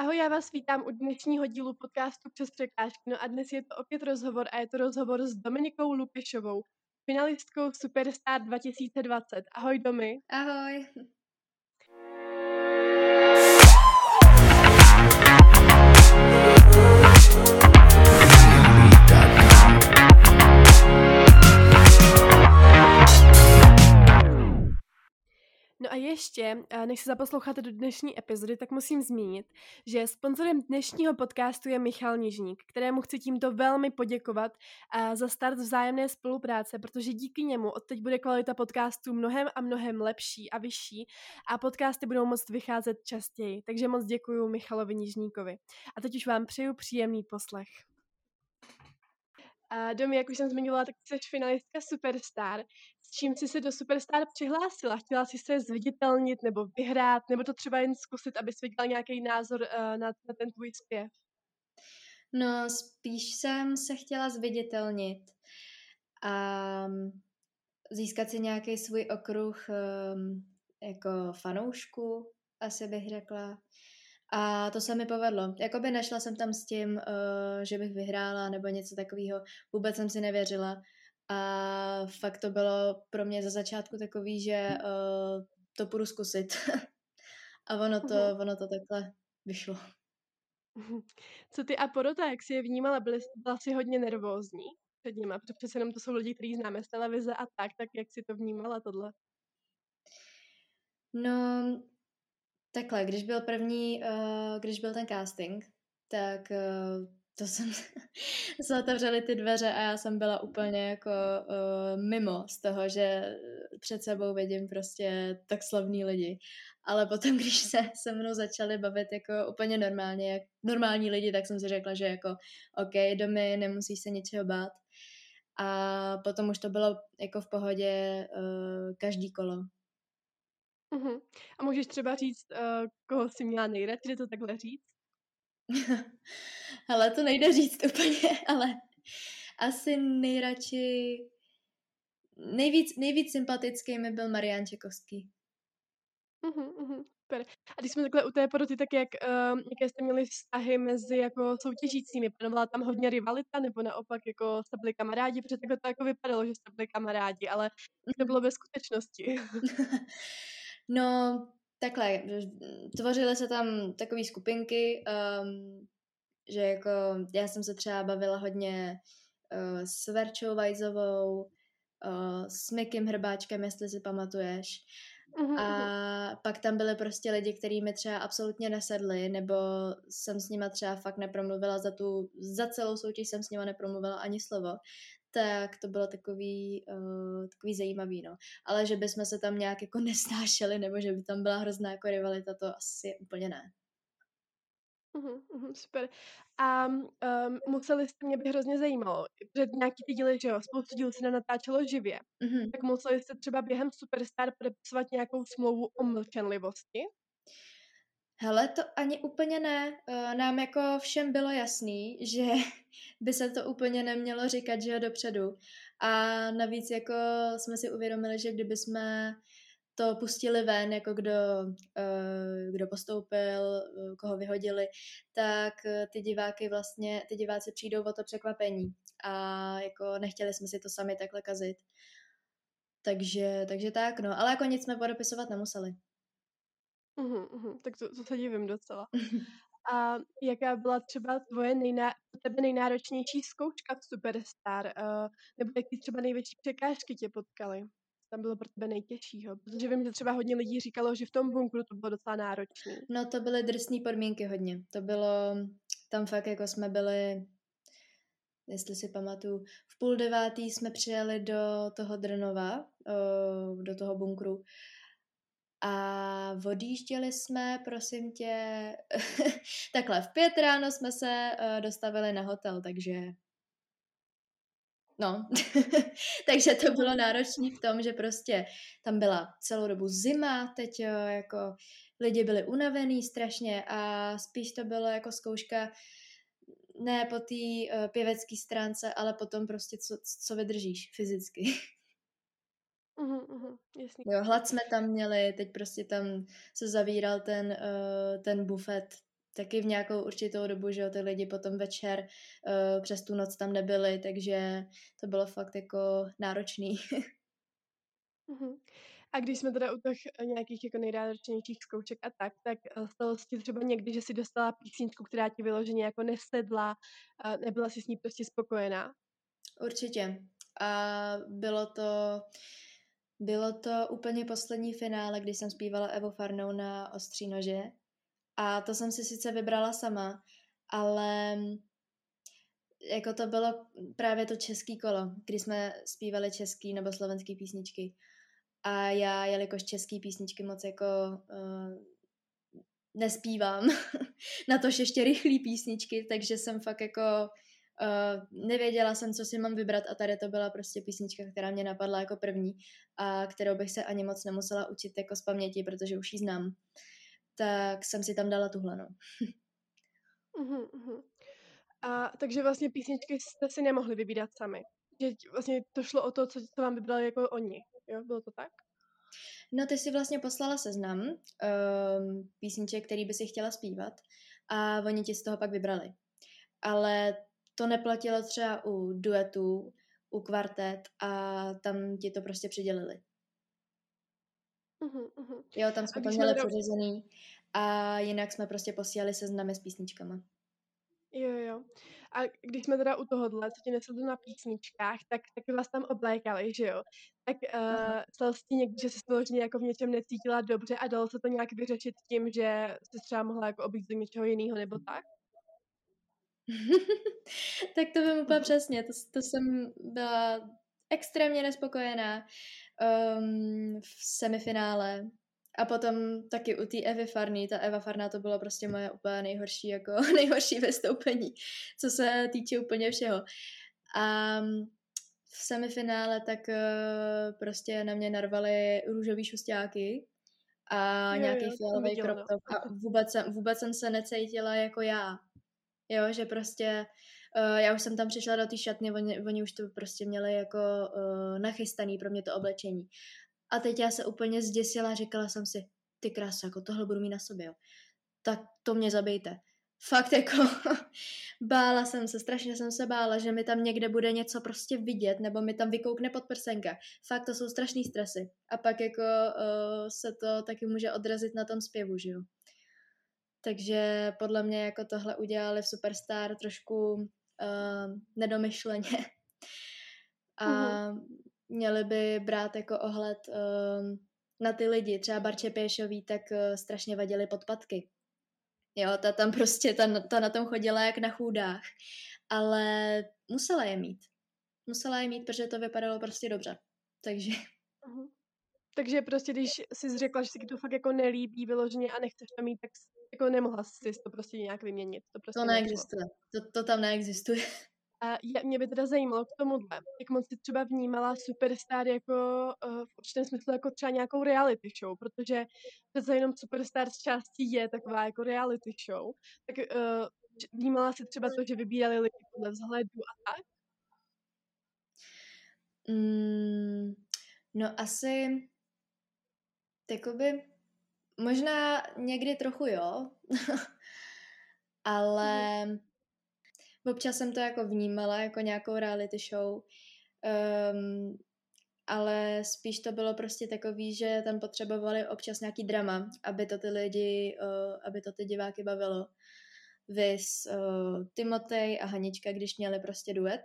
Ahoj, já vás vítám u dnešního dílu podcastu Přes překážky. No a dnes je to opět rozhovor a je to rozhovor s Dominikou Lupešovou, finalistkou Superstar 2020. Ahoj Domy. Ahoj. Ještě, eh, než se zaposloucháte do dnešní epizody, tak musím zmínit, že sponzorem dnešního podcastu je Michal Nižník, kterému chci tímto velmi poděkovat eh, za start vzájemné spolupráce, protože díky němu odteď bude kvalita podcastu mnohem a mnohem lepší a vyšší a podcasty budou moct vycházet častěji. Takže moc děkuji Michalovi Nižníkovi. A teď už vám přeju příjemný poslech. A Domi, jak už jsem zmiňovala, tak jsi finalistka Superstar. Čím jsi se do Superstar přihlásila? Chtěla jsi se zviditelnit nebo vyhrát, nebo to třeba jen zkusit, abys viděla nějaký názor uh, na, na ten tvůj zpěv? No, spíš jsem se chtěla zviditelnit a získat si nějaký svůj okruh um, jako fanoušku, asi bych řekla. A to se mi povedlo. Jakoby nešla jsem tam s tím, uh, že bych vyhrála nebo něco takového. Vůbec jsem si nevěřila. A fakt to bylo pro mě za začátku takový, že uh, to půjdu zkusit. a ono to, mhm. ono to takhle vyšlo. Co ty a porota, jak jsi je vnímala? Byly, byla jsi hodně nervózní před nima, protože přece jenom to jsou lidi, kteří známe z televize a tak, tak jak jsi to vnímala tohle? No, Takhle, když byl první, uh, když byl ten casting, tak uh, to jsem se otevřely ty dveře a já jsem byla úplně jako uh, mimo z toho, že před sebou vidím prostě tak slavný lidi. Ale potom, když se se mnou začali bavit jako úplně normálně, jak normální lidi, tak jsem si řekla, že jako OK, domy, nemusíš se ničeho bát. A potom už to bylo jako v pohodě uh, každý kolo. Uh-huh. A můžeš třeba říct, uh, koho jsi měla nejradši, to takhle říct? ale to nejde říct úplně, ale asi nejradši, nejvíc, nejvíc sympatický mi byl Marian Čekovský. Uh-huh, super. A když jsme takhle u té poroty, tak jak, uh, jaké jste měli vztahy mezi jako soutěžícími? Panovala tam hodně rivalita, nebo naopak jako jste byli kamarádi? Protože takhle to jako vypadalo, že jste byli kamarádi, ale to mhm. bylo ve skutečnosti? No, takhle, tvořily se tam takové skupinky, um, že jako já jsem se třeba bavila hodně uh, s Verčou Vajzovou, uh, s Mikim Hrbáčkem, jestli si pamatuješ. Uh-huh. A pak tam byly prostě lidi, kteří mi třeba absolutně nesedli, nebo jsem s nima třeba fakt nepromluvila za tu, za celou soutěž jsem s nima nepromluvila ani slovo tak to bylo takový, uh, takový zajímavý, no. Ale že bychom se tam nějak jako nesnášeli, nebo že by tam byla hrozná jako rivalita, to asi úplně ne. Uhum, uhum, super. A um, museli jste, mě by hrozně zajímalo, že nějaký ty díly, že jo, spoustu dílů se natáčelo živě, uhum. tak museli jste třeba během Superstar podepisovat nějakou smlouvu o mlčenlivosti? Hele, to ani úplně ne. Eh, nám jako všem bylo jasný, že by se to úplně nemělo říkat, že dopředu. A navíc jako jsme si uvědomili, že kdyby jsme to pustili ven, jako kdo, eh, kdo postoupil, eh, koho vyhodili, tak ty diváky vlastně, ty diváci přijdou o to překvapení. A jako nechtěli jsme si to sami takhle kazit. Takže, takže tak, no. Ale jako nic jsme podepisovat nemuseli. Uhum, uhum, tak to, to se divím docela. A jaká byla třeba tvoje nejná, tebe nejnáročnější zkouška v Superstar? Uh, nebo jaký třeba největší překážky tě potkaly? Tam bylo pro tebe nejtěžšího? Protože vím, že třeba hodně lidí říkalo, že v tom bunkru to bylo docela náročné. No to byly drsné podmínky hodně. To bylo, tam fakt jako jsme byli, jestli si pamatuju, v půl devátý jsme přijeli do toho Drnova, do toho bunkru a odjížděli jsme, prosím tě, takhle v pět ráno jsme se uh, dostavili na hotel, takže no, takže to bylo náročné v tom, že prostě tam byla celou dobu zima, teď jo, jako lidi byli unavený strašně a spíš to bylo jako zkouška ne po té uh, pěvecké stránce, ale potom prostě co, co vydržíš fyzicky. Uhum, uhum, jasný. Jo, hlad jsme tam měli, teď prostě tam se zavíral ten, uh, ten bufet, taky v nějakou určitou dobu, že jo, ty lidi potom večer uh, přes tu noc tam nebyli, takže to bylo fakt jako náročný. A když jsme teda u těch eh, nějakých jako nejnáročnějších zkoušek a tak, tak stalo se ti třeba někdy, že si dostala písničku, která ti vyloženě jako nesedla, nebyla si s ní prostě spokojená? Určitě. A bylo to, bylo to úplně poslední finále, kdy jsem zpívala Evo Farnou na Ostří nože. A to jsem si sice vybrala sama, ale jako to bylo právě to český kolo, kdy jsme zpívali český nebo slovenský písničky. A já, jelikož český písničky moc jako uh, nespívám, na to ještě rychlý písničky, takže jsem fakt jako uh, nevěděla jsem, co si mám vybrat a tady to byla prostě písnička, která mě napadla jako první a kterou bych se ani moc nemusela učit jako z paměti, protože už ji znám. Tak jsem si tam dala tuhle, no. uh-huh, uh-huh. A takže vlastně písničky jste si nemohli vybírat sami. Že vlastně to šlo o to, co, co vám vybrali jako oni. Jo, bylo to tak? No, ty si vlastně poslala seznam um, písniček, který by si chtěla zpívat a oni ti z toho pak vybrali. Ale to neplatilo třeba u duetů, u kvartet a tam ti to prostě přidělili. Uh-huh, uh-huh. Jo, tam jsme to měli do... přiřazený a jinak jsme prostě posílali seznamy s písničkama. Jo, jo. A když jsme teda u tohohle, co ti nesl na písničkách, tak taky vás tam oblékali, že jo? Tak uh, stalo se ti někdy, že jsi vyloženě jako v něčem necítila dobře a dalo se to nějak vyřešit tím, že jsi třeba mohla jako obít do něčeho jiného nebo tak? tak to vím úplně přesně. To, to jsem byla extrémně nespokojená um, v semifinále a potom taky u té Evy Farny, ta Eva Farná to bylo prostě moje úplně nejhorší, jako nejhorší vystoupení, co se týče úplně všeho. A v semifinále tak uh, prostě na mě narvali růžový šustáky a jo, nějaký jo, fialový crop top a vůbec jsem, vůbec jsem se necítila jako já. Jo, že prostě uh, já už jsem tam přišla do té šatny, oni, oni už to prostě měli jako uh, nachystaný pro mě to oblečení. A teď já se úplně zděsila, říkala jsem si, ty krása, jako tohle budu mít na sobě, jo. Tak to mě zabijte. Fakt jako, bála jsem se, strašně jsem se bála, že mi tam někde bude něco prostě vidět, nebo mi tam vykoukne pod prsenka. Fakt to jsou strašný stresy. A pak jako uh, se to taky může odrazit na tom zpěvu, že jo. Takže podle mě jako tohle udělali v Superstar trošku uh, nedomyšleně. A mm-hmm měli by brát jako ohled um, na ty lidi. Třeba Barče Pěšový tak uh, strašně vadili podpatky. Jo, ta tam prostě, ta, ta na tom chodila jak na chůdách. Ale musela je mít. Musela je mít, protože to vypadalo prostě dobře. Takže... Uh-huh. Takže prostě, když jsi řekla, že si to fakt jako nelíbí vyloženě a nechceš to mít, tak jako nemohla jsi to prostě nějak vyměnit. To, prostě to neexistuje. To, to tam neexistuje. A je, mě by teda zajímalo k tomuhle, jak moc jsi třeba vnímala Superstar jako uh, v určitém smyslu jako třeba nějakou reality show, protože přece jenom Superstar z částí je taková jako reality show, tak uh, vnímala si třeba to, že vybírali lidi podle vzhledu a tak? Mm, no asi takoby možná někdy trochu jo, ale mm občas jsem to jako vnímala jako nějakou reality show, um, ale spíš to bylo prostě takový, že tam potřebovali občas nějaký drama, aby to ty lidi, uh, aby to ty diváky bavilo. Vys uh, Timotej a Hanička, když měli prostě duet,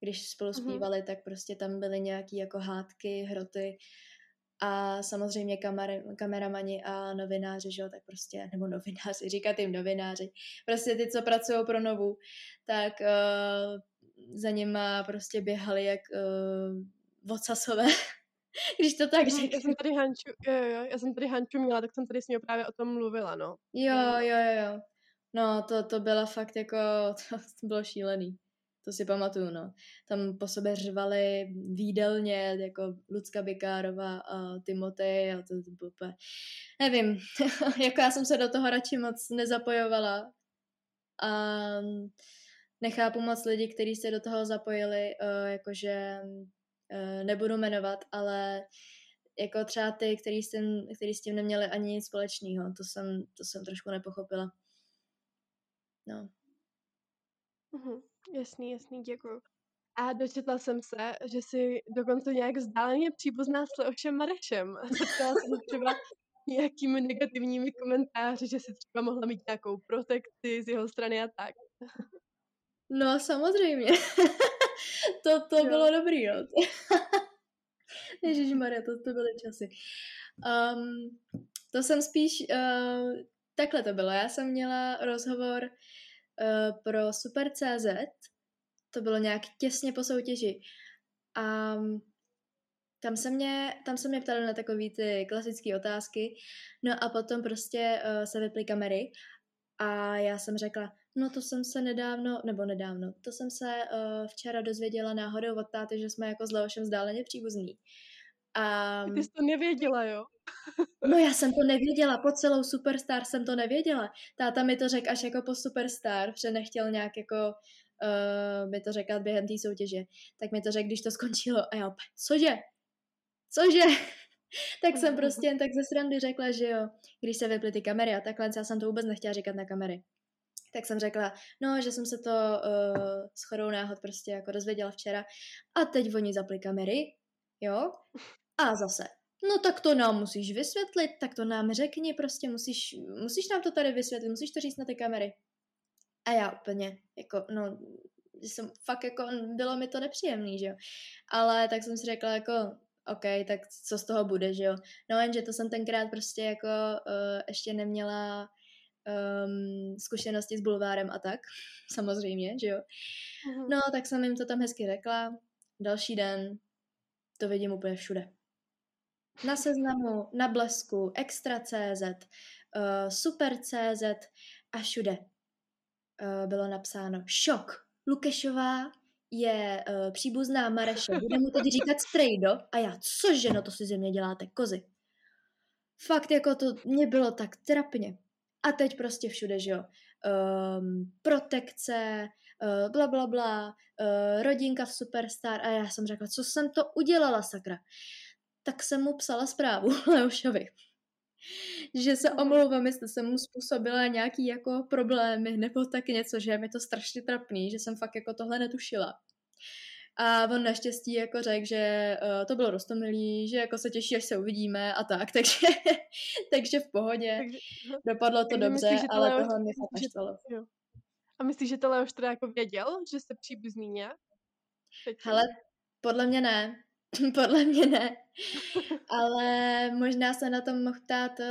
když spolu mhm. zpívali, mm-hmm. tak prostě tam byly nějaký jako hádky, hroty a samozřejmě kamer, kameramani a novináři, že jo, tak prostě, nebo novináři, říkat jim novináři, prostě ty, co pracují pro Novu, tak uh, za nima prostě běhali jak uh, vocasové, když to tak řeknu. Já jsem tady Hanču, jo, jo, já jsem tady Hanču měla, tak jsem tady s ní právě o tom mluvila, no. Jo, jo, jo, jo. No, to, to byla fakt jako, to, to bylo šílený. To si pamatuju, no. Tam po sobě řvali výdelně, jako Lucka Bikárová a Timotej a to, to bylo úplně... Nevím, jako já jsem se do toho radši moc nezapojovala a nechápu moc lidi, kteří se do toho zapojili, uh, jakože uh, nebudu jmenovat, ale jako třeba ty, který s tím, který s tím neměli ani nic společného, to jsem, to jsem trošku nepochopila. no. Mhm, jasný, jasný, děkuju. A dočetla jsem se, že si dokonce nějak vzdáleně příbuzná s Leošem Marešem. Setkala jsem třeba nějakými negativními komentáři, že si třeba mohla mít nějakou protekci z jeho strany a tak. No samozřejmě. to to jo. bylo dobrý, no. Maria, to, to byly časy. Um, to jsem spíš, uh, takhle to bylo. Já jsem měla rozhovor uh, pro Super.cz, to bylo nějak těsně po soutěži. A tam se mě, tam se mě ptali na takové ty klasické otázky, no a potom prostě uh, se vyply kamery a já jsem řekla, no to jsem se nedávno, nebo nedávno, to jsem se uh, včera dozvěděla náhodou od táty, že jsme jako s Leošem vzdáleně příbuzní. A... Ty jsi to nevěděla, jo? No já jsem to nevěděla, po celou Superstar jsem to nevěděla. Táta mi to řekl až jako po Superstar, že nechtěl nějak jako uh, mi to řekl během té soutěže. Tak mi to řekl, když to skončilo a já opět, cože? Cože? tak jsem prostě jen tak ze srandy řekla, že jo, když se vyply ty kamery a takhle, já jsem to vůbec nechtěla říkat na kamery. Tak jsem řekla, no, že jsem se to uh, s chodou náhod prostě jako dozvěděla včera a teď oni zapli kamery, jo, a zase, no tak to nám musíš vysvětlit, tak to nám řekni, prostě musíš, musíš nám to tady vysvětlit, musíš to říct na ty kamery. A já úplně, jako, no, jsem fakt jako, bylo mi to nepříjemný, že jo. Ale tak jsem si řekla jako, OK, tak co z toho bude, že jo. No jenže to jsem tenkrát prostě jako uh, ještě neměla um, zkušenosti s bulvárem a tak, samozřejmě, že jo. No, tak jsem jim to tam hezky řekla. Další den to vidím úplně všude. Na seznamu, na blesku, extra.cz, uh, super.cz a všude uh, bylo napsáno šok. Lukešová je uh, příbuzná Mareše, bude mu teď říkat strejdo a já, cože, no to si ze mě děláte, kozy. Fakt jako to, mě bylo tak trapně. A teď prostě všude, že jo, um, protekce, uh, bla, bla, bla, uh, rodinka v Superstar a já jsem řekla, co jsem to udělala, sakra. Tak jsem mu psala zprávu Leošovi že se omlouvám, jestli jsem mu způsobila nějaký jako problémy nebo tak něco, že je mi to strašně trapný, že jsem fakt jako tohle netušila. A on naštěstí jako řekl, že uh, to bylo rostomilý, že jako se těší, až se uvidíme a tak, takže, takže v pohodě. Takže, Dopadlo to takže dobře, myslíš, ale tohle mě fakt naštvalo. A myslíš, že tohle už teda jako věděl, že jste příbuzný nějak? Hele, podle mě ne. podle mě ne. Ale možná se na tom mohl ptát uh,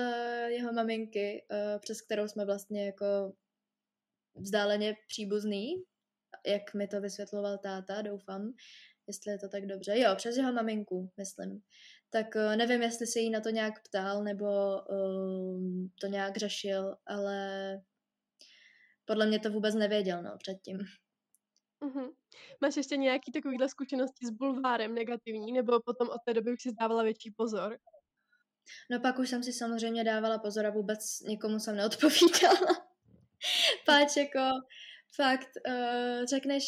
jeho maminky, uh, přes kterou jsme vlastně jako vzdáleně příbuzný, jak mi to vysvětloval táta, doufám, jestli je to tak dobře. Jo, přes jeho maminku, myslím. Tak uh, nevím, jestli se jí na to nějak ptal, nebo uh, to nějak řešil, ale podle mě to vůbec nevěděl, no, předtím. Uh-huh. Máš ještě nějaký takovýhle zkušenosti s bulvárem negativní, nebo potom od té doby už si dávala větší pozor? No pak už jsem si samozřejmě dávala pozor a vůbec nikomu jsem neodpovídala. Páč jako fakt uh, řekneš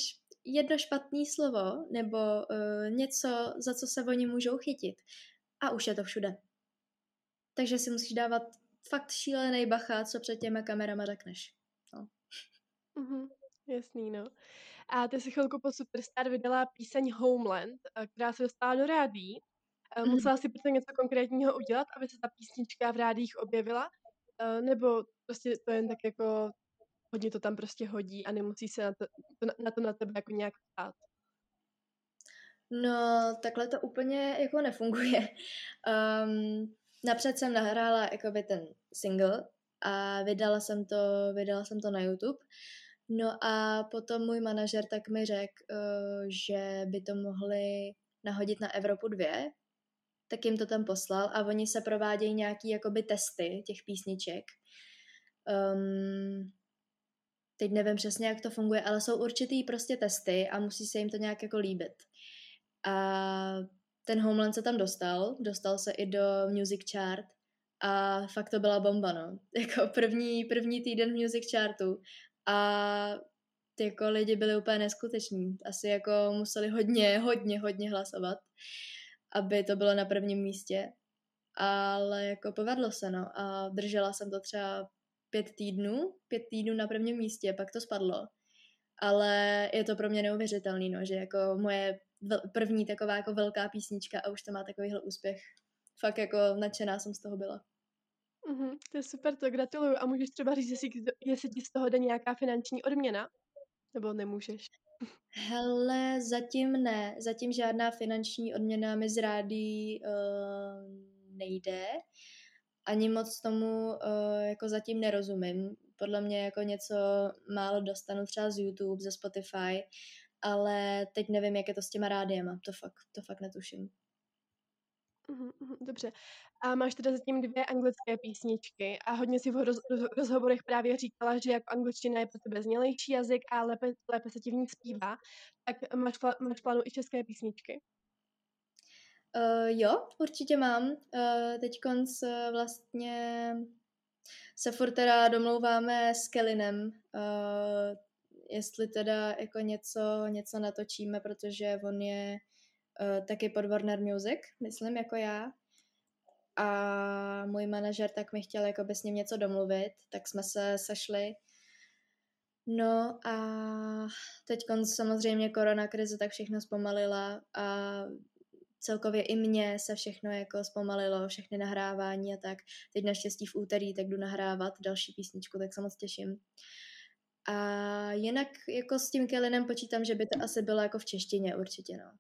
jedno špatné slovo nebo uh, něco, za co se oni můžou chytit a už je to všude. Takže si musíš dávat fakt šílený bacha, co před těma kamerama řekneš. No. Uh-huh. Jasný, no. A ty si chvilku po Superstar vydala píseň Homeland, eh, která se dostala do rádí. Mm. Musela si proto něco konkrétního udělat, aby se ta písnička v rádích objevila? Eh, nebo prostě to jen tak jako hodně to tam prostě hodí a nemusí se na to na, to na tebe jako nějak ptát? No, takhle to úplně jako nefunguje. Um, napřed jsem nahrála jakoby ten single a vydala jsem to, vydala jsem to na YouTube. No a potom můj manažer tak mi řekl, uh, že by to mohli nahodit na Evropu 2, tak jim to tam poslal a oni se provádějí nějaký jakoby testy těch písniček. Um, teď nevím přesně, jak to funguje, ale jsou určitý prostě testy a musí se jim to nějak jako líbit. A ten Homeland se tam dostal, dostal se i do Music Chart a fakt to byla bomba, no. Jako první, první týden v Music Chartu a ty jako lidi byli úplně neskuteční. Asi jako museli hodně, hodně, hodně hlasovat, aby to bylo na prvním místě. Ale jako povedlo se, no. A držela jsem to třeba pět týdnů, pět týdnů na prvním místě, pak to spadlo. Ale je to pro mě neuvěřitelný, no, že jako moje první taková jako velká písnička a už to má takovýhle úspěch. Fakt jako nadšená jsem z toho byla. Mm-hmm, to je super, to gratuluju. A můžeš třeba říct, jestli, jestli ti z toho jde nějaká finanční odměna? Nebo nemůžeš? Hele, zatím ne. Zatím žádná finanční odměna mi z rádí uh, nejde. Ani moc tomu uh, jako zatím nerozumím. Podle mě jako něco málo dostanu třeba z YouTube, ze Spotify, ale teď nevím, jak je to s těma rádiema. To fakt, to fakt netuším. Dobře. A máš teda zatím dvě anglické písničky a hodně si v roz, roz, rozhovorech právě říkala, že jako angličtina je pro tebe znělejší jazyk a lépe, lépe se ti v ní zpívá. Tak máš, máš plánu i české písničky? Uh, jo, určitě mám. Uh, teď konc vlastně se furt teda domlouváme s Kelinem, uh, jestli teda jako něco, něco natočíme, protože on je uh, taky pod Warner Music, myslím, jako já. A můj manažer tak mi chtěl jako s ním něco domluvit, tak jsme se sešli. No a teď samozřejmě korona krize tak všechno zpomalila a celkově i mně se všechno jako zpomalilo, všechny nahrávání a tak. Teď naštěstí v úterý tak jdu nahrávat další písničku, tak se moc těším. A jinak jako s tím Kelinem počítám, že by to asi bylo jako v češtině určitě, no.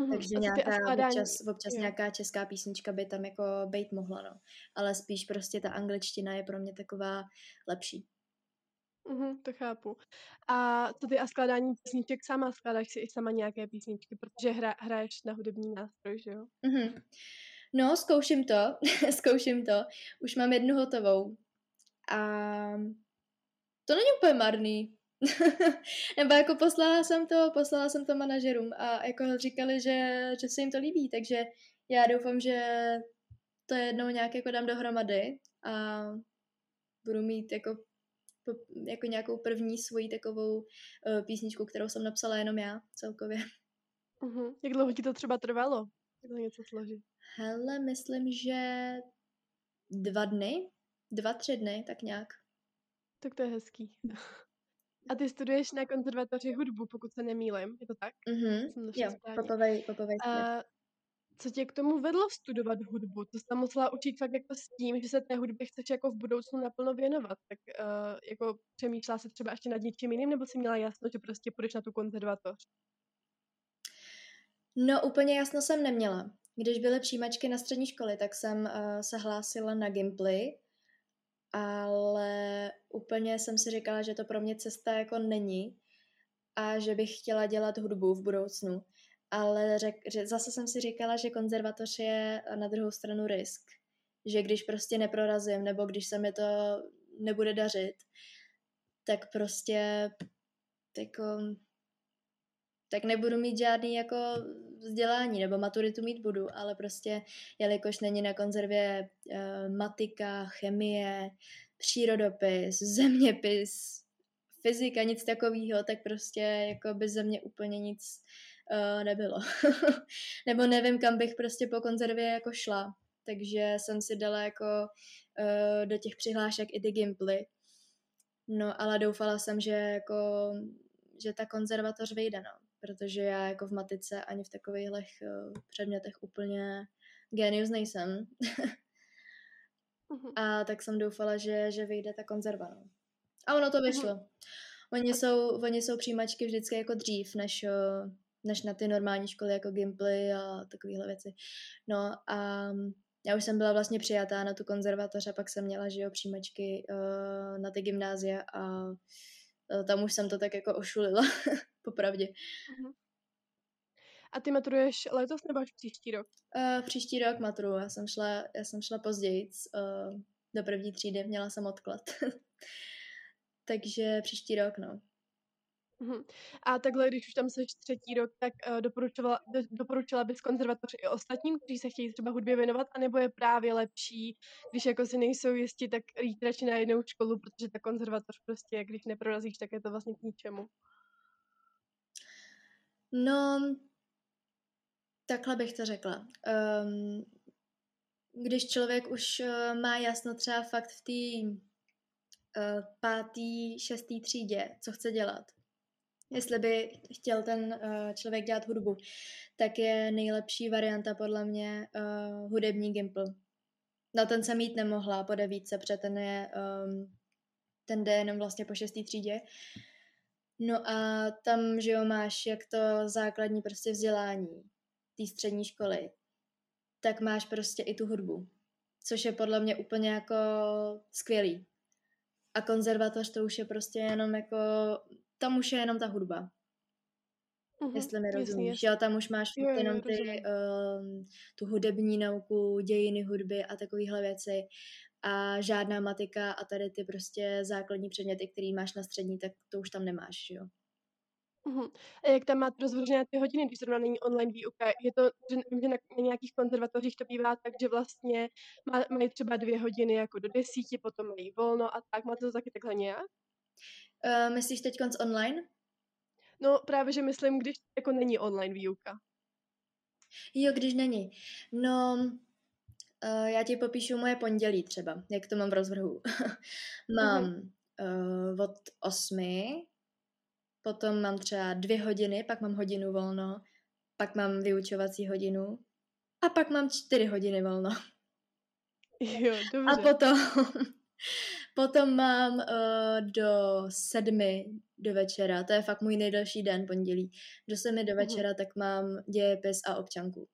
Mm-hmm, Takže nějaká, občas, občas nějaká česká písnička by tam jako být mohla, no. Ale spíš prostě ta angličtina je pro mě taková lepší. Mm-hmm, to chápu. A co ty a skládání písniček sama? Skládáš si i sama nějaké písničky, protože hra, hraješ na hudební nástroj, že jo? Mm-hmm. No, zkouším to, zkouším to. Už mám jednu hotovou. A to není úplně marný. Nebo jako poslala jsem to, poslala jsem to manažerům a jako říkali, že, že se jim to líbí, takže já doufám, že to jednou nějak jako dám dohromady a budu mít jako, jako nějakou první svoji takovou uh, písničku, kterou jsem napsala jenom já celkově. Uh-huh. Jak dlouho ti to třeba trvalo? Jak to něco složit? Hele, myslím, že dva dny, dva, tři dny, tak nějak. Tak to je hezký. A ty studuješ na konzervatoři hudbu, pokud se nemýlím, je to tak? Mm-hmm. Jo, popovej, popovej A co tě k tomu vedlo studovat hudbu? To jsi musela učit fakt jako s tím, že se té hudbě chceš jako v budoucnu naplno věnovat. Tak uh, jako přemýšlela se třeba ještě nad něčím jiným, nebo jsi měla jasno, že prostě půjdeš na tu konzervatoř? No úplně jasno jsem neměla. Když byly přijímačky na střední školy, tak jsem uh, se hlásila na Gimply, ale úplně jsem si říkala, že to pro mě cesta jako není a že bych chtěla dělat hudbu v budoucnu. Ale řek, že zase jsem si říkala, že konzervatoř je na druhou stranu risk. Že když prostě neprorazím, nebo když se mi to nebude dařit, tak prostě jako tak nebudu mít žádný jako vzdělání, nebo maturitu mít budu, ale prostě, jelikož není na konzervě uh, matika, chemie, přírodopis, zeměpis, fyzika, nic takového, tak prostě jako by ze mě úplně nic uh, nebylo. nebo nevím, kam bych prostě po konzervě jako šla. Takže jsem si dala jako uh, do těch přihlášek i ty gimply. No, ale doufala jsem, že jako že ta konzervatoř vyjde, no protože já jako v matice ani v takových uh, předmětech úplně genius nejsem. uh-huh. A tak jsem doufala, že, že vyjde ta konzerva. No. A ono to mhm. vyšlo. Uh-huh. Oni jsou, oni jsou přijímačky vždycky jako dřív, než, uh, než na ty normální školy jako Gimply a takovéhle věci. No a já už jsem byla vlastně přijatá na tu konzervatoř a pak jsem měla, že jo, přijímačky uh, na ty gymnázia a uh, tam už jsem to tak jako ošulila. popravdě. Uh-huh. A ty maturuješ letos nebo až příští rok? Uh, příští rok maturu. Já jsem šla, já jsem šla později uh, do první třídy, měla jsem odklad. Takže příští rok, no. Uh-huh. A takhle, když už tam jsi třetí rok, tak uh, doporučovala, do, doporučila bys konzervatoř i ostatním, kteří se chtějí třeba hudbě věnovat, anebo je právě lepší, když jako si nejsou jistí, tak jít radši na jednou školu, protože ta konzervatoř prostě, když neprorazíš, tak je to vlastně k ničemu. No, takhle bych to řekla. Um, když člověk už uh, má jasno třeba fakt v té uh, pátý, šestý třídě, co chce dělat, jestli by chtěl ten uh, člověk dělat hudbu, tak je nejlepší varianta podle mě uh, hudební gimpl. Na ten jsem jít nemohla po devíce, protože ten je, um, ten jde jenom vlastně po šestý třídě. No a tam, že jo, máš jak to základní prostě vzdělání té střední školy, tak máš prostě i tu hudbu, což je podle mě úplně jako skvělý. A konzervatoř to už je prostě jenom jako, tam už je jenom ta hudba. Uh-huh, jestli mi rozumíš. Jo, tam už máš jo, jo, jenom ty, um, tu hudební nauku, dějiny hudby a takovéhle věci a žádná matika a tady ty prostě základní předměty, který máš na střední, tak to už tam nemáš, jo. Uh-huh. A jak tam máte rozvržené ty hodiny, když zrovna není online výuka? Je to, že na, na nějakých konzervatořích to bývá tak, že vlastně má, mají třeba dvě hodiny jako do desíti, potom mají volno a tak. Máte to taky takhle nějak? Uh, myslíš teď konc online? No právě, že myslím, když jako není online výuka. Jo, když není. No, uh, já ti popíšu moje pondělí třeba, jak to mám v rozvrhu. mám uh, od osmi, potom mám třeba dvě hodiny, pak mám hodinu volno, pak mám vyučovací hodinu a pak mám čtyři hodiny volno. Jo, dobře. A potom, potom mám uh, do sedmi do večera, to je fakt můj nejdelší den, pondělí. Do sedmi do mhm. večera, uh-huh. tak mám dějepis a občanku.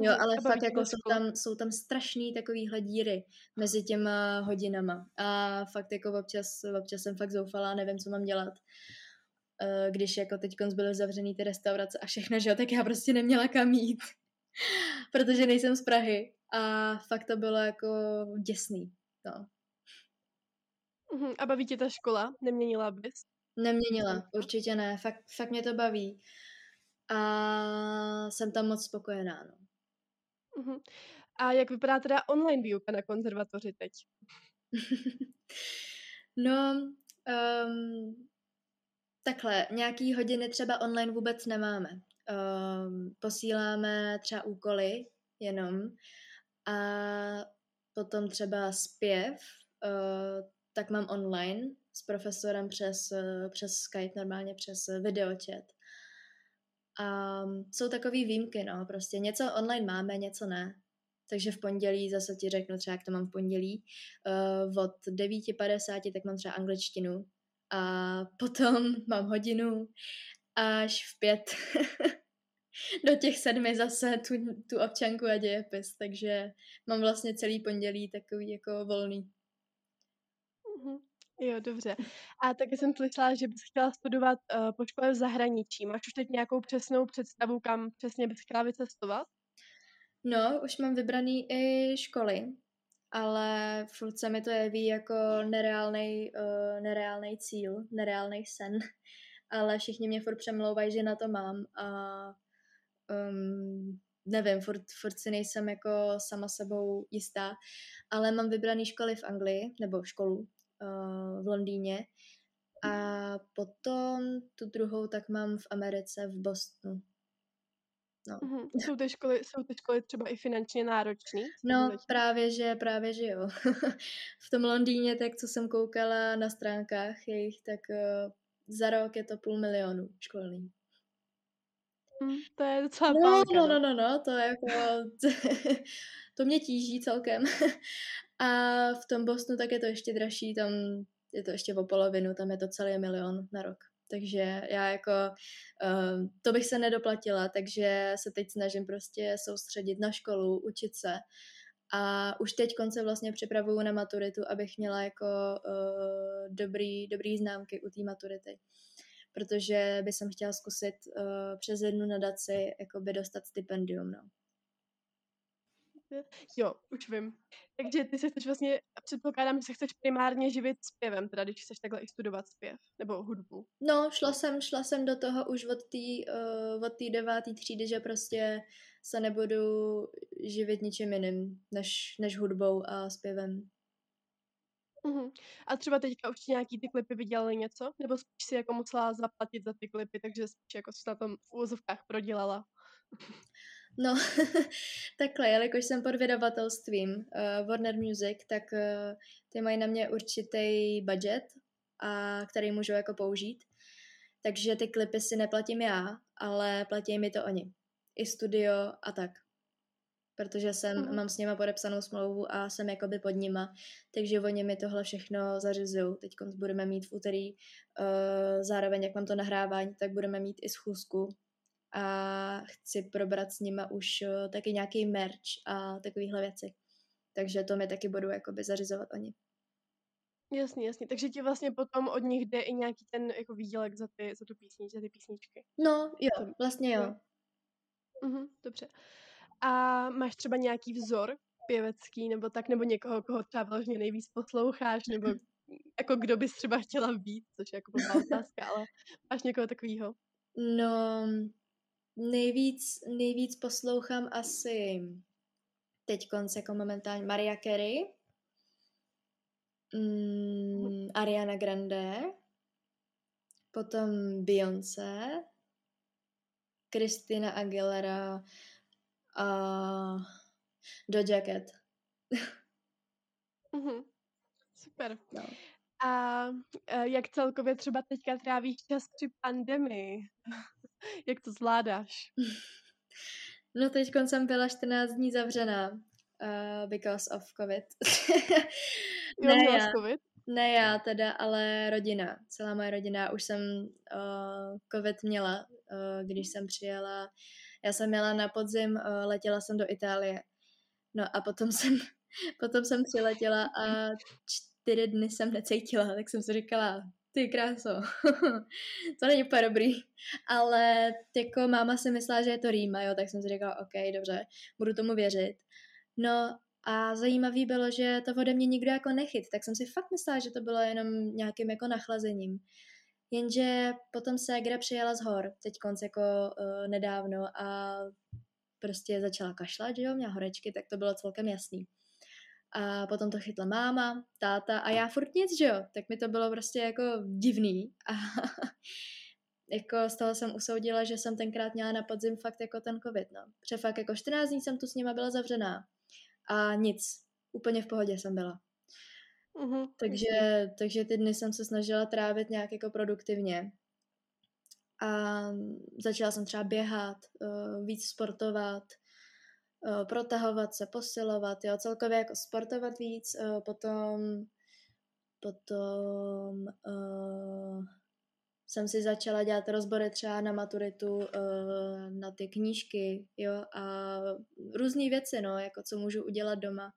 Jo, ale a fakt jako jsou tam, jsou tam strašný takovýhle díry mezi těma hodinama a fakt jako občas, občas jsem fakt zoufalá, nevím, co mám dělat. Uh, když jako teď byly zavřený ty restaurace a všechno, že jo, tak já prostě neměla kam jít, protože nejsem z Prahy a fakt to bylo jako děsný, no. Uh-huh. A baví tě ta škola? Neměnila bys? Neměnila, určitě ne. Fakt, fakt mě to baví. A jsem tam moc spokojená, no. Uh-huh. A jak vypadá teda online výuka na konzervatoři teď? no, um, takhle, nějaký hodiny třeba online vůbec nemáme. Um, posíláme třeba úkoly jenom a potom třeba zpěv, uh, tak mám online s profesorem přes, uh, přes Skype, normálně přes videočet. A jsou takové výjimky, no, prostě něco online máme, něco ne. Takže v pondělí zase ti řeknu třeba, jak to mám v pondělí. Uh, od 9.50 tak mám třeba angličtinu a potom mám hodinu až v pět do těch sedmi zase tu, tu občanku a dějepis, takže mám vlastně celý pondělí takový jako volný. Jo, dobře. A taky jsem slyšela, že bys chtěla studovat uh, po škole v zahraničí. Máš už teď nějakou přesnou představu, kam přesně bys chtěla vycestovat? No, už mám vybraný i školy, ale furt se mi to jeví jako nereálný uh, nereálnej cíl, nereálný sen. Ale všichni mě furt přemlouvají, že na to mám a um, nevím, furt, furt si nejsem jako sama sebou jistá, ale mám vybraný školy v Anglii, nebo školu uh, v Londýně a potom tu druhou tak mám v Americe, v Bostonu. No. Mm-hmm. Jsou, ty školy, jsou ty školy třeba i finančně náročné? No, právě že, právě že jo. v tom Londýně, tak co jsem koukala na stránkách jejich, tak uh, za rok je to půl milionu školný. Mm, to je docela no, pálka, no, no, no, no, to je jako, to mě tíží celkem. A v tom Bostonu tak je to ještě dražší, tam je to ještě o polovinu, tam je to celý milion na rok. Takže já jako, uh, to bych se nedoplatila, takže se teď snažím prostě soustředit na školu, učit se. A už teď konce vlastně připravuju na maturitu, abych měla jako uh, dobrý, dobrý známky u té maturity. Protože by jsem chtěla zkusit uh, přes jednu nadaci jakoby dostat stipendium, no. Jo, už vím. Takže ty se chceš vlastně, předpokládám, že se chceš primárně živit zpěvem, teda když chceš takhle i studovat zpěv, nebo hudbu. No, šla jsem, šla jsem do toho už od té uh, od devátý třídy, že prostě se nebudu živit ničím jiným, než, než hudbou a zpěvem. Uh-huh. A třeba teďka už nějaký ty klipy vydělali něco? Nebo spíš si jako musela zaplatit za ty klipy, takže spíš jako si na tom v úvozovkách prodělala? No, takhle, jelikož jsem pod vydavatelstvím uh, Warner Music, tak uh, ty mají na mě určitý budget, a který můžu jako použít. Takže ty klipy si neplatím já, ale platí mi to oni. I studio a tak. Protože jsem, mm. mám s nima podepsanou smlouvu a jsem jakoby pod nima. Takže oni mi tohle všechno zařizují. Teď budeme mít v úterý, uh, zároveň jak mám to nahrávání, tak budeme mít i schůzku. A chci probrat s nima už uh, taky nějaký merch a takovéhle věci. Takže to mi taky budou jakoby zařizovat oni. Jasně, jasně. Takže ti vlastně potom od nich jde i nějaký ten jako výdělek za ty, za tu písničku, za ty písničky. No, jo, vlastně jo. Mhm, dobře. A máš třeba nějaký vzor pěvecký, nebo tak, nebo někoho, koho třeba vlastně nejvíc posloucháš, nebo jako kdo bys třeba chtěla být, což je jako blbá otázka, ale máš někoho takového? No, nejvíc, nejvíc poslouchám asi teď konce jako momentálně Maria Carey, mm, Ariana Grande, potom Beyoncé, Christina Aguilera a Doja Cat. mm-hmm. Super. No. A e, jak celkově třeba teďka trávíš čas při pandemii? jak to zvládáš? No teď jsem byla 14 dní zavřená uh, because of covid. ne, já, COVID? ne já teda, ale rodina. Celá moje rodina. Už jsem uh, covid měla, uh, když jsem přijela. Já jsem měla na podzim, uh, letěla jsem do Itálie. No a potom jsem, potom jsem přiletěla a čtyři dny jsem necítila, tak jsem si říkala, ty kráso, to není úplně dobrý. Ale jako máma si myslela, že je to rýma, jo, tak jsem si říkala, OK, dobře, budu tomu věřit. No a zajímavý bylo, že to ode mě nikdo jako nechyt, tak jsem si fakt myslela, že to bylo jenom nějakým jako nachlazením. Jenže potom se Gra přijela z hor, teď konc jako uh, nedávno a prostě začala kašlat, že jo, měla horečky, tak to bylo celkem jasný. A potom to chytla máma, táta a já furt nic, že jo, tak mi to bylo prostě jako divný a jako z toho jsem usoudila, že jsem tenkrát měla na podzim fakt jako ten covid, no. Protože fakt jako 14 dní jsem tu s nima byla zavřená a nic. Úplně v pohodě jsem byla. Uh-huh. Takže, takže ty dny jsem se snažila trávit nějak jako produktivně. A začala jsem třeba běhat, uh, víc sportovat, protahovat se, posilovat, jo, celkově jako sportovat víc, uh, potom potom uh, jsem si začala dělat rozbory třeba na maturitu, eh, na ty knížky, jo, a různé věci, no, jako co můžu udělat doma.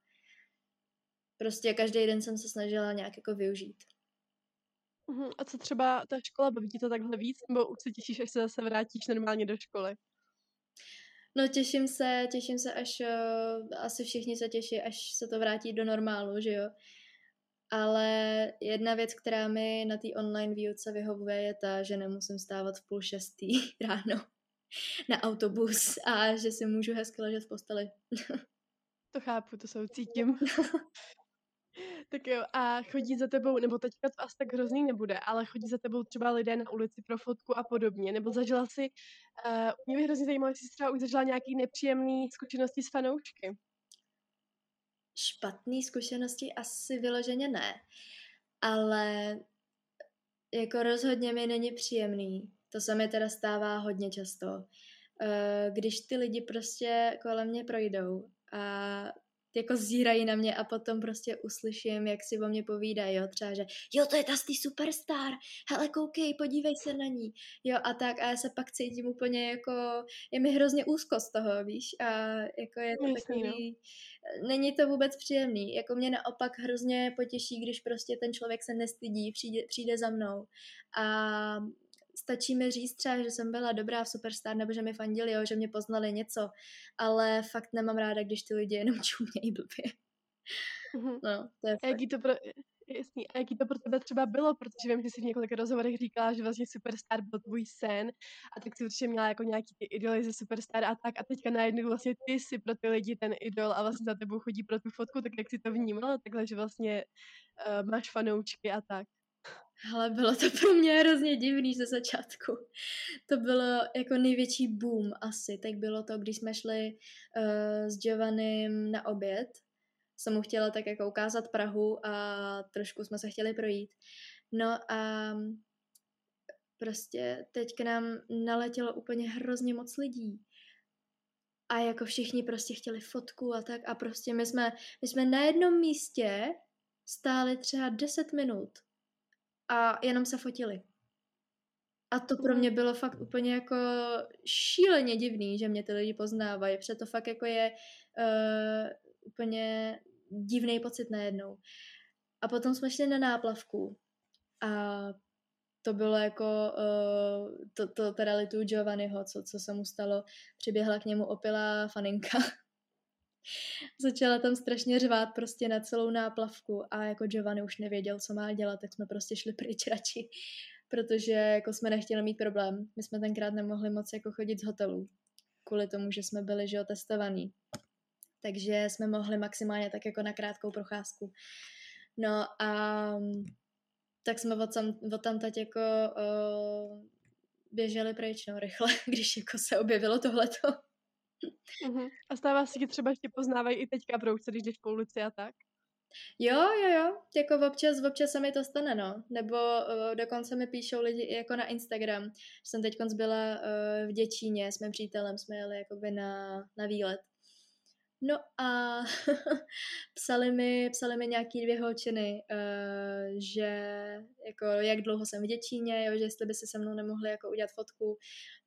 Prostě každý den jsem se snažila nějak jako využít. A co třeba ta škola, baví ti to takhle víc, nebo už se těšíš, až se zase vrátíš normálně do školy? No těším se, těším se, až uh, asi všichni se těší, až se to vrátí do normálu, že jo. Ale jedna věc, která mi na té online výuce vyhovuje, je ta, že nemusím stávat v půl šestý ráno na autobus a že si můžu hezky ležet v posteli. to chápu, to soucítím. tak jo, a chodí za tebou, nebo teďka to asi tak hrozný nebude, ale chodí za tebou třeba lidé na ulici pro fotku a podobně, nebo zažila si, uh, mě by hrozně zajímalo, jestli jsi třeba už zažila nějaký nepříjemný zkušenosti s fanoušky špatné zkušenosti asi vyloženě ne, ale jako rozhodně mi není příjemný. To se mi teda stává hodně často. Eh, když ty lidi prostě kolem mě projdou a jako zírají na mě a potom prostě uslyším, jak si o mě povídají, jo, třeba, že jo, to je ta stý superstar, hele, koukej, podívej se na ní, jo, a tak, a já se pak cítím úplně jako, je mi hrozně úzko z toho, víš, a jako je to Jasný, takový, no. není to vůbec příjemný, jako mě naopak hrozně potěší, když prostě ten člověk se nestydí, přijde, přijde za mnou a stačí mi říct třeba, že jsem byla dobrá v Superstar, nebo že mi fandili, jo, že mě poznali něco, ale fakt nemám ráda, když ty lidi jenom čumějí blbě. Mm-hmm. No, to je a jaký to pro, jasný, a jaký to pro tebe třeba bylo, protože vím, že jsi v několika rozhovorech říkala, že vlastně Superstar byl tvůj sen a tak si určitě měla jako nějaký ty idoly ze Superstar a tak a teďka najednou vlastně ty jsi pro ty lidi ten idol a vlastně za tebou chodí pro tu fotku, tak jak si to vnímala takhle, že vlastně uh, máš fanoučky a tak. Ale bylo to pro mě hrozně divný ze začátku. To bylo jako největší boom asi. Tak bylo to, když jsme šli uh, s Giovannim na oběd. Jsem mu chtěla tak jako ukázat Prahu a trošku jsme se chtěli projít. No a prostě teď k nám naletělo úplně hrozně moc lidí. A jako všichni prostě chtěli fotku a tak a prostě my jsme, my jsme na jednom místě stáli třeba 10 minut a jenom se fotili. A to pro mě bylo fakt úplně jako šíleně divný, že mě ty lidi poznávají, protože to fakt jako je uh, úplně divný pocit najednou. A potom jsme šli na náplavku a to bylo jako uh, to, to teda litu Giovanniho, co, co se mu stalo. Přiběhla k němu opilá faninka. Začala tam strašně řvát prostě na celou náplavku a jako Giovanni už nevěděl, co má dělat, tak jsme prostě šli pryč radši, protože jako jsme nechtěli mít problém. My jsme tenkrát nemohli moc jako chodit z hotelu, kvůli tomu, že jsme byli, že jo, testovaní. Takže jsme mohli maximálně tak jako na krátkou procházku. No a tak jsme od tam, od tam teď jako uh, běželi pryč, no, rychle, když jako se objevilo tohleto. Uh-huh. A stává se, že třeba ještě poznávají i teďka brouce, když jdeš po ulici a tak? Jo, jo, jo, jako občas, občas se mi to stane, no. Nebo uh, dokonce mi píšou lidi i jako na Instagram. Jsem teď byla uh, v Děčíně s mým přítelem, jsme jeli jakoby na, na výlet. No a psali mi, psali mi nějaký dvě holčiny, uh, že jako jak dlouho jsem v Děčíně, jo, že jestli by se se mnou nemohli jako udělat fotku,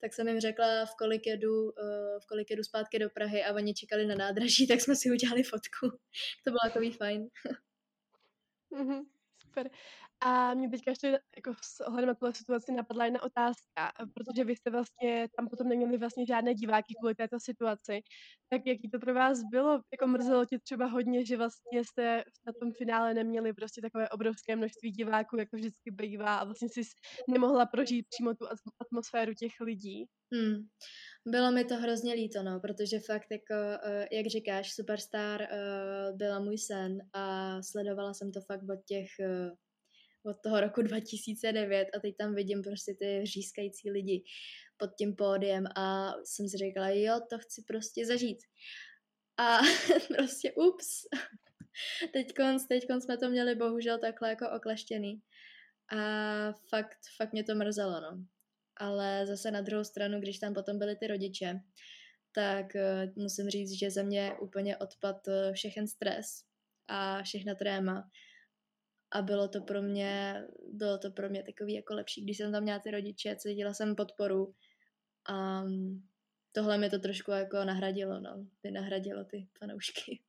tak jsem jim řekla, v kolik jedu, uh, v kolik jedu zpátky do Prahy a oni čekali na nádraží, tak jsme si udělali fotku. to bylo takový fajn. mm-hmm, super. A mě teďka ještě jako s ohledem na tuhle situaci napadla jedna otázka, protože vy jste vlastně tam potom neměli vlastně žádné diváky kvůli této situaci. Tak jaký to pro vás bylo? Jako mrzelo tě třeba hodně, že vlastně jste na tom finále neměli prostě takové obrovské množství diváků, jako vždycky bývá a vlastně jsi nemohla prožít přímo tu atmosféru těch lidí? Hmm. Bylo mi to hrozně líto, no, protože fakt jako, uh, jak říkáš, Superstar uh, byla můj sen a sledovala jsem to fakt od těch uh, od toho roku 2009 a teď tam vidím prostě ty řískající lidi pod tím pódiem a jsem si říkala, jo, to chci prostě zažít. A prostě ups. teď teďkon jsme to měli bohužel takhle jako okleštěný. A fakt, fakt mě to mrzelo, no. Ale zase na druhou stranu, když tam potom byli ty rodiče, tak uh, musím říct, že ze mě úplně odpad všechen stres a všechna tréma a bylo to pro mě, bylo to pro mě takový jako lepší, když jsem tam měla ty rodiče, cítila jsem podporu a tohle mi to trošku jako nahradilo, no, ty nahradilo ty fanoušky.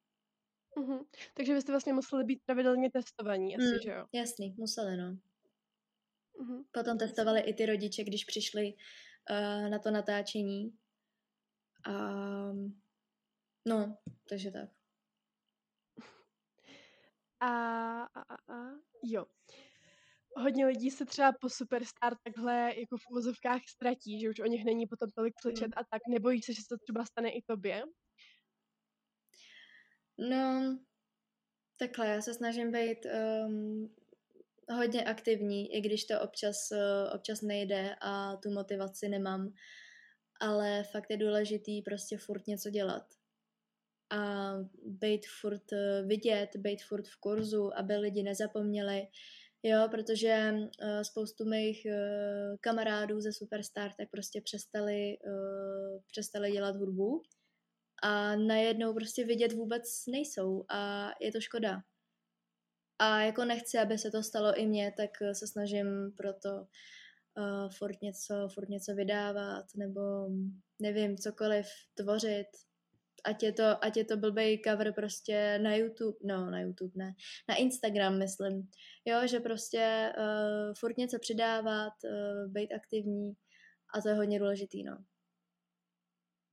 Mm-hmm. Takže byste vlastně museli být pravidelně testovaní, asi, mm, že jo? Jasný, museli, no. Mm-hmm. Potom testovali i ty rodiče, když přišli uh, na to natáčení. A no, takže tak. A, a, a, a jo. Hodně lidí se třeba po Superstar takhle jako v úvozovkách ztratí, že už o nich není potom tolik slyšet a tak. Nebojíš se, že se to třeba stane i tobě? No, takhle, já se snažím být um, hodně aktivní, i když to občas, uh, občas nejde a tu motivaci nemám. Ale fakt je důležitý prostě furt něco dělat a být furt eh, vidět, být furt v kurzu, aby lidi nezapomněli, jo, protože uh, spoustu mých uh, kamarádů ze Superstar tak prostě přestali, přestali dělat hudbu a najednou prostě vidět vůbec nejsou a je to škoda. A jako nechci, aby se to stalo i mně, tak se snažím proto uh, furt, něco, furt něco vydávat nebo nevím, cokoliv tvořit, ať je to, ať je to blbej cover prostě na YouTube, no na YouTube ne, na Instagram myslím, jo, že prostě uh, furt něco přidávat, uh, být aktivní a to je hodně důležitý, no.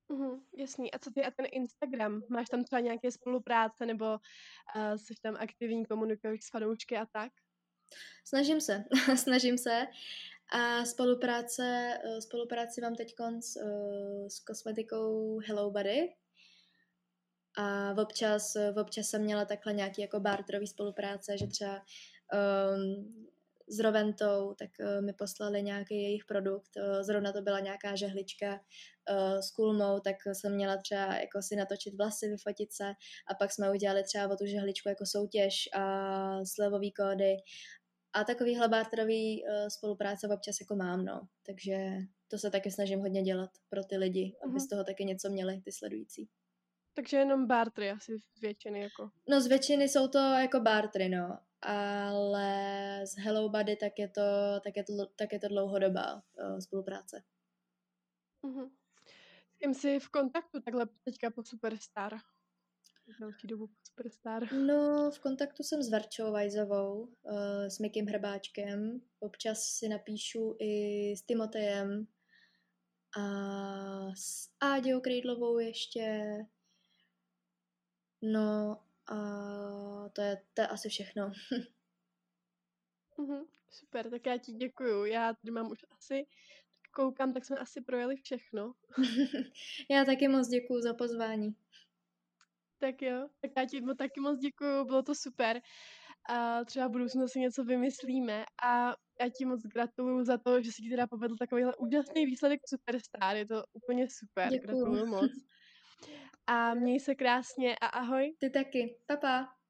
Mm, jasný. A co ty a ten Instagram? Máš tam třeba nějaké spolupráce nebo uh, jsi tam aktivní, komunikuješ s fanoušky a tak? Snažím se, snažím se. A spolupráce, spolupráci mám teď s, s kosmetikou Hello Buddy, a občas, občas jsem měla takhle nějaký jako barterový spolupráce, že třeba um, s Roventou, tak uh, mi poslali nějaký jejich produkt. Uh, zrovna to byla nějaká žehlička uh, s kulmou, tak jsem měla třeba jako si natočit vlasy, vyfotit se a pak jsme udělali třeba o tu žehličku jako soutěž a slevový kódy a takovýhle barterový uh, spolupráce občas jako mám, no. Takže to se taky snažím hodně dělat pro ty lidi, aby z toho taky něco měli, ty sledující. Takže jenom bartery asi z většiny jako. No z většiny jsou to jako bartery, no. Ale z Hello Buddy tak je to, tak je to, tak je to dlouhodobá uh, spolupráce. Uh-huh. S kým jsi v kontaktu takhle teďka po Superstar? Další dobu po Superstar. No, v kontaktu jsem s Verčou Vajzovou, s Mikim Hrbáčkem. Občas si napíšu i s Timotejem a s Áďou Krejdlovou ještě. No a to je, to je asi všechno. mm-hmm, super, tak já ti děkuju. Já tady mám už asi, koukám, tak jsme asi projeli všechno. já taky moc děkuju za pozvání. Tak jo, tak já ti taky moc děkuju, bylo to super. A třeba v budoucnu si něco vymyslíme a já ti moc gratuluju za to, že si ti teda povedl takovýhle úžasný výsledek Superstar, je to úplně super, Děkuju. gratuluju moc. A měj se krásně a ahoj. Ty taky. Pa, pa.